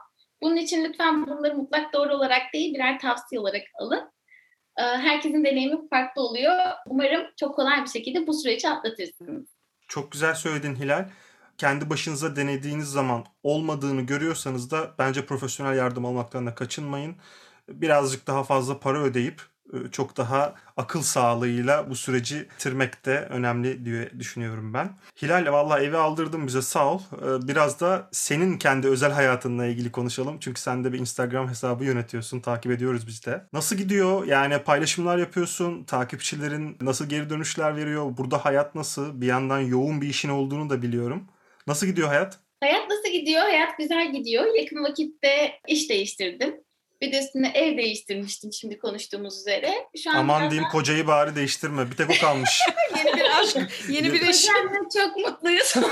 Bunun için lütfen bunları mutlak doğru olarak değil birer tavsiye olarak alın. Ee, herkesin deneyimi farklı oluyor. Umarım çok kolay bir şekilde bu süreci atlatırsınız. Çok güzel söyledin Hilal. Kendi başınıza denediğiniz zaman olmadığını görüyorsanız da bence profesyonel yardım almaktan da kaçınmayın. Birazcık daha fazla para ödeyip çok daha akıl sağlığıyla bu süreci bitirmek de önemli diye düşünüyorum ben. Hilal valla evi aldırdın bize sağ ol. E, biraz da senin kendi özel hayatınla ilgili konuşalım. Çünkü sen de bir Instagram hesabı yönetiyorsun. Takip ediyoruz biz de. Nasıl gidiyor? Yani paylaşımlar yapıyorsun. Takipçilerin nasıl geri dönüşler veriyor? Burada hayat nasıl? Bir yandan yoğun bir işin olduğunu da biliyorum. Nasıl gidiyor hayat? Hayat nasıl gidiyor? Hayat güzel gidiyor. Yakın vakitte iş değiştirdim. Bir de üstüne ev değiştirmiştim şimdi konuştuğumuz üzere. Şu an Aman diyeyim daha... kocayı bari değiştirme. Bir tek o kalmış. yeni bir aşk, yeni bir iş. çok mutluyuz.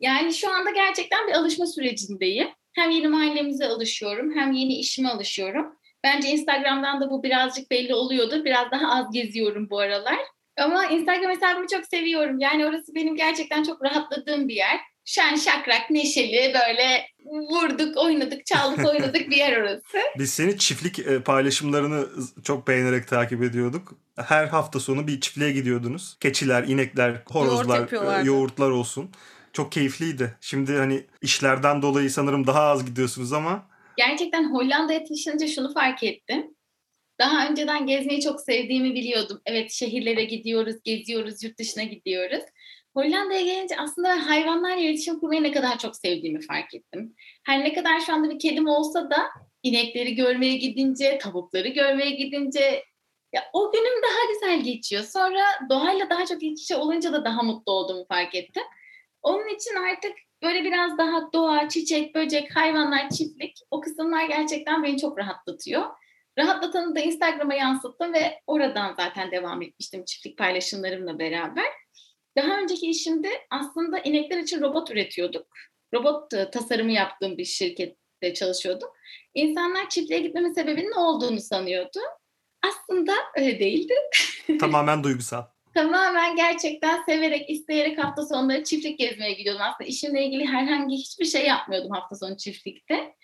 yani şu anda gerçekten bir alışma sürecindeyim. Hem yeni mahallemize alışıyorum hem yeni işime alışıyorum. Bence Instagram'dan da bu birazcık belli oluyordur. Biraz daha az geziyorum bu aralar. Ama Instagram hesabımı çok seviyorum. Yani orası benim gerçekten çok rahatladığım bir yer şen şakrak neşeli böyle vurduk oynadık çaldık oynadık bir yer orası. Biz seni çiftlik e, paylaşımlarını çok beğenerek takip ediyorduk. Her hafta sonu bir çiftliğe gidiyordunuz. Keçiler, inekler, horozlar, Yoğurt e, yoğurtlar olsun. Çok keyifliydi. Şimdi hani işlerden dolayı sanırım daha az gidiyorsunuz ama. Gerçekten Hollanda'ya taşınınca şunu fark ettim. Daha önceden gezmeyi çok sevdiğimi biliyordum. Evet şehirlere gidiyoruz, geziyoruz, yurt dışına gidiyoruz. Hollanda'ya gelince aslında hayvanlarla iletişim kurmayı ne kadar çok sevdiğimi fark ettim. Her ne kadar şu anda bir kedim olsa da inekleri görmeye gidince, tavukları görmeye gidince ya o günüm daha güzel geçiyor. Sonra doğayla daha çok iç içe olunca da daha mutlu olduğumu fark ettim. Onun için artık Böyle biraz daha doğa, çiçek, böcek, hayvanlar, çiftlik o kısımlar gerçekten beni çok rahatlatıyor. Rahatlatanı da Instagram'a yansıttım ve oradan zaten devam etmiştim çiftlik paylaşımlarımla beraber. Daha önceki işimde aslında inekler için robot üretiyorduk. Robot e, tasarımı yaptığım bir şirkette çalışıyordum. İnsanlar çiftliğe gitmemin sebebinin ne olduğunu sanıyordu. Aslında öyle değildi. Tamamen duygusal. Tamamen gerçekten severek, isteyerek hafta sonları çiftlik gezmeye gidiyordum. Aslında işimle ilgili herhangi hiçbir şey yapmıyordum hafta sonu çiftlikte.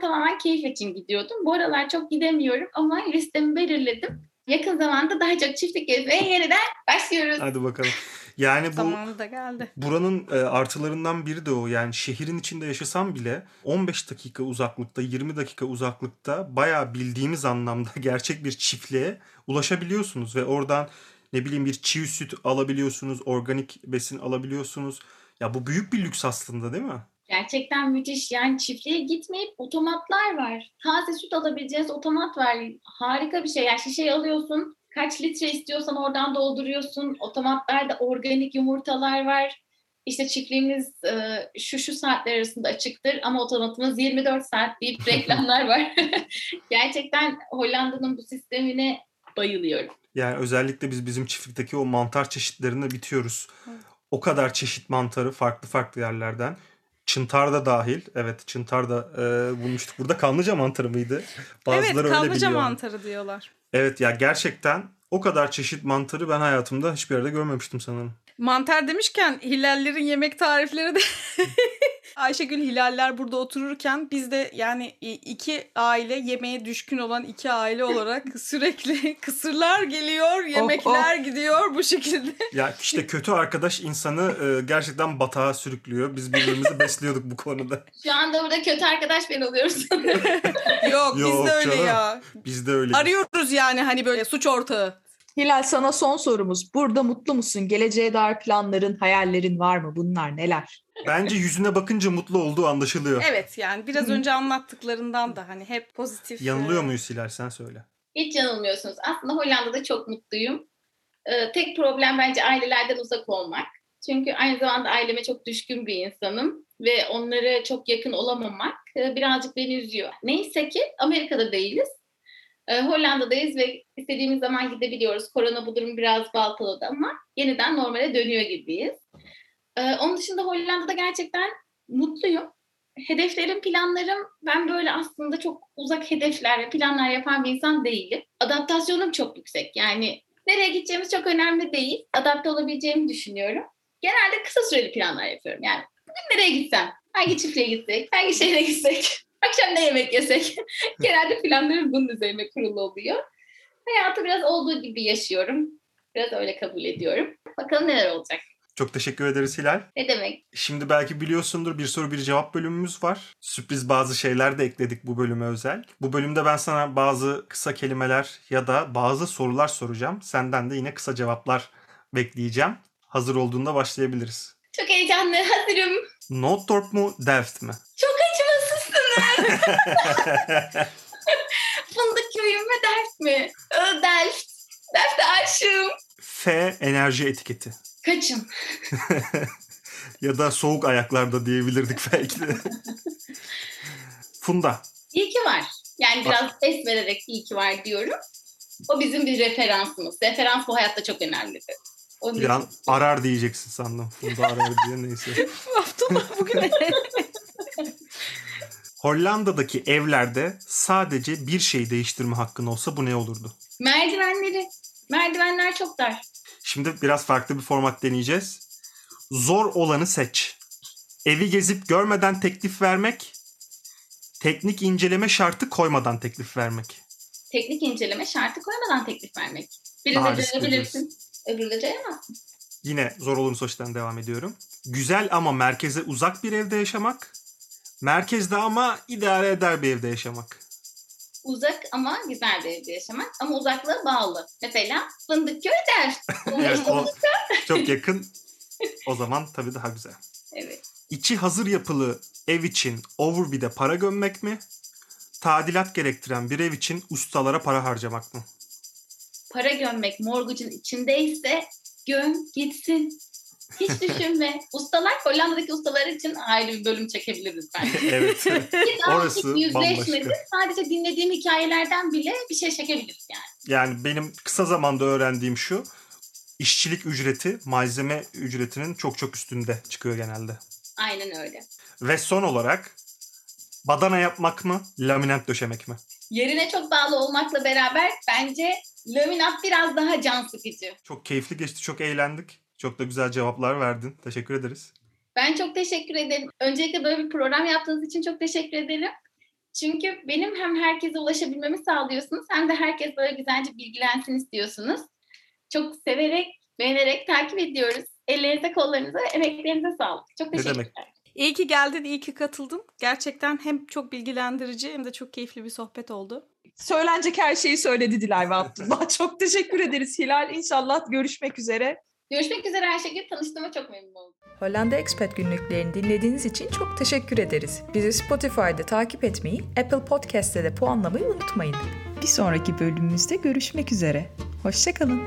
Tamamen keyif için gidiyordum. Bu aralar çok gidemiyorum ama listemi belirledim. Yakın zamanda daha çok çiftlik gezmeye yeniden başlıyoruz. Hadi bakalım. Yani bu Zamanı da geldi. buranın e, artılarından biri de o. Yani şehrin içinde yaşasam bile 15 dakika uzaklıkta, 20 dakika uzaklıkta bayağı bildiğimiz anlamda gerçek bir çiftliğe ulaşabiliyorsunuz ve oradan ne bileyim bir çiğ süt alabiliyorsunuz, organik besin alabiliyorsunuz. Ya bu büyük bir lüks aslında değil mi? Gerçekten müthiş. Yani çiftliğe gitmeyip otomatlar var. Taze süt alabileceğiniz otomat var. Harika bir şey. Yani şişeyi alıyorsun. Kaç litre istiyorsan oradan dolduruyorsun. Otomatlarda organik yumurtalar var. İşte çiftliğimiz e, şu şu saatler arasında açıktır ama otomatımız 24 saat deyip reklamlar var. Gerçekten Hollanda'nın bu sistemine bayılıyorum. Yani özellikle biz bizim çiftlikteki o mantar çeşitlerine bitiyoruz. O kadar çeşit mantarı farklı farklı yerlerden. Çıntar da dahil. Evet çıntar da e, bulmuştuk. Burada kanlıca mantarı mıydı? Bazıları evet öyle kanlıca biliyor. mantarı diyorlar. Evet ya gerçekten o kadar çeşit mantarı ben hayatımda hiçbir yerde görmemiştim sanırım. Mantar demişken hilallerin yemek tarifleri de Ayşegül hilaller burada otururken biz de yani iki aile yemeğe düşkün olan iki aile olarak sürekli kısırlar geliyor, yemekler gidiyor bu şekilde. Ya işte kötü arkadaş insanı e, gerçekten batağa sürüklüyor. Biz birbirimizi besliyorduk bu konuda. Şu anda burada kötü arkadaş ben oluyoruz. Yok, Yok biz de öyle canım. ya. Biz de öyle. Arıyoruz yani hani böyle suç ortağı. Hilal sana son sorumuz. Burada mutlu musun? Geleceğe dair planların, hayallerin var mı? Bunlar neler? Bence yüzüne bakınca mutlu olduğu anlaşılıyor. Evet yani biraz Hı. önce anlattıklarından da hani hep pozitif. Yanılıyor e, muyuz Hilal sen söyle. Hiç yanılmıyorsunuz. Aslında Hollanda'da çok mutluyum. Ee, tek problem bence ailelerden uzak olmak. Çünkü aynı zamanda aileme çok düşkün bir insanım ve onlara çok yakın olamamak e, birazcık beni üzüyor. Neyse ki Amerika'da değiliz. Ee, Hollanda'dayız ve istediğimiz zaman gidebiliyoruz. Korona bu durumu biraz baltaladı ama yeniden normale dönüyor gibiyiz. Ee, onun dışında Hollanda'da gerçekten mutluyum. Hedeflerim, planlarım ben böyle aslında çok uzak hedefler ve planlar yapan bir insan değilim. Adaptasyonum çok yüksek. Yani nereye gideceğimiz çok önemli değil. Adapte olabileceğimi düşünüyorum. Genelde kısa süreli planlar yapıyorum. Yani bugün nereye gitsem, hangi çiftliğe gitsek, hangi şehre gitsek, akşam ne yemek yesek. Genelde planlarım bunun üzerine kurulu oluyor. Hayatı biraz olduğu gibi yaşıyorum. Biraz öyle kabul ediyorum. Bakalım neler olacak. Çok teşekkür ederiz Hilal. Ne demek? Şimdi belki biliyorsundur bir soru bir cevap bölümümüz var. Sürpriz bazı şeyler de ekledik bu bölüme özel. Bu bölümde ben sana bazı kısa kelimeler ya da bazı sorular soracağım. Senden de yine kısa cevaplar bekleyeceğim. Hazır olduğunda başlayabiliriz. Çok heyecanlı, hazırım. Nootdorp mu Delft mi? Çok acımasızsınız. Fındık köyüm mü Delft mi? Delft. Delft'e aşığım. F enerji etiketi. Kaçın. ya da soğuk ayaklarda diyebilirdik belki de. Funda. İyi ki var. Yani biraz ses vererek iyi ki var diyorum. O bizim bir referansımız. Referans bu hayatta çok önemlidir. Onun Bir an arar diyeceksin sandım. Funda arar diye neyse. Abdullah bugün Hollanda'daki evlerde sadece bir şey değiştirme hakkın olsa bu ne olurdu? Merdivenleri. Merdivenler çok dar. Şimdi biraz farklı bir format deneyeceğiz. Zor olanı seç. Evi gezip görmeden teklif vermek, teknik inceleme şartı koymadan teklif vermek. Teknik inceleme şartı koymadan teklif vermek. Riskli cayabilirsin. Öbüründe cayamazsın. Yine zor olanı sonuçtan devam ediyorum. Güzel ama merkeze uzak bir evde yaşamak, merkezde ama idare eder bir evde yaşamak. Uzak ama güzel bir evde yaşamak. Ama uzaklığa bağlı. Mesela Fındıkköy der. Evet, o çok yakın. O zaman tabii daha güzel. evet. İçi hazır yapılı ev için overbid'e para gömmek mi? Tadilat gerektiren bir ev için ustalara para harcamak mı? Para gömmek morgucun içindeyse göm gitsin. Hiç düşünme. Ustalar, Hollanda'daki ustalar için ayrı bir bölüm çekebiliriz bence. evet. Biz Orası bambaşka. Sadece dinlediğim hikayelerden bile bir şey çekebiliriz yani. Yani benim kısa zamanda öğrendiğim şu. işçilik ücreti malzeme ücretinin çok çok üstünde çıkıyor genelde. Aynen öyle. Ve son olarak badana yapmak mı, laminat döşemek mi? Yerine çok bağlı olmakla beraber bence laminat biraz daha can sıkıcı. Çok keyifli geçti, çok eğlendik. Çok da güzel cevaplar verdin. Teşekkür ederiz. Ben çok teşekkür ederim. Öncelikle böyle bir program yaptığınız için çok teşekkür ederim. Çünkü benim hem herkese ulaşabilmemi sağlıyorsunuz hem de herkes böyle güzelce bilgilensin istiyorsunuz. Çok severek, beğenerek takip ediyoruz. Ellerinize, kollarınıza, emeklerinize sağlık. Çok teşekkürler. İyi ki geldin, iyi ki katıldın. Gerçekten hem çok bilgilendirici hem de çok keyifli bir sohbet oldu. Söylenecek her şeyi söyledi Dilay ve Abdullah. Çok teşekkür ederiz Hilal. İnşallah görüşmek üzere. Görüşmek üzere Ayşegül. Tanıştığıma çok memnun oldum. Hollanda Expat günlüklerini dinlediğiniz için çok teşekkür ederiz. Bizi Spotify'da takip etmeyi, Apple Podcast'te de puanlamayı unutmayın. Bir sonraki bölümümüzde görüşmek üzere. Hoşçakalın.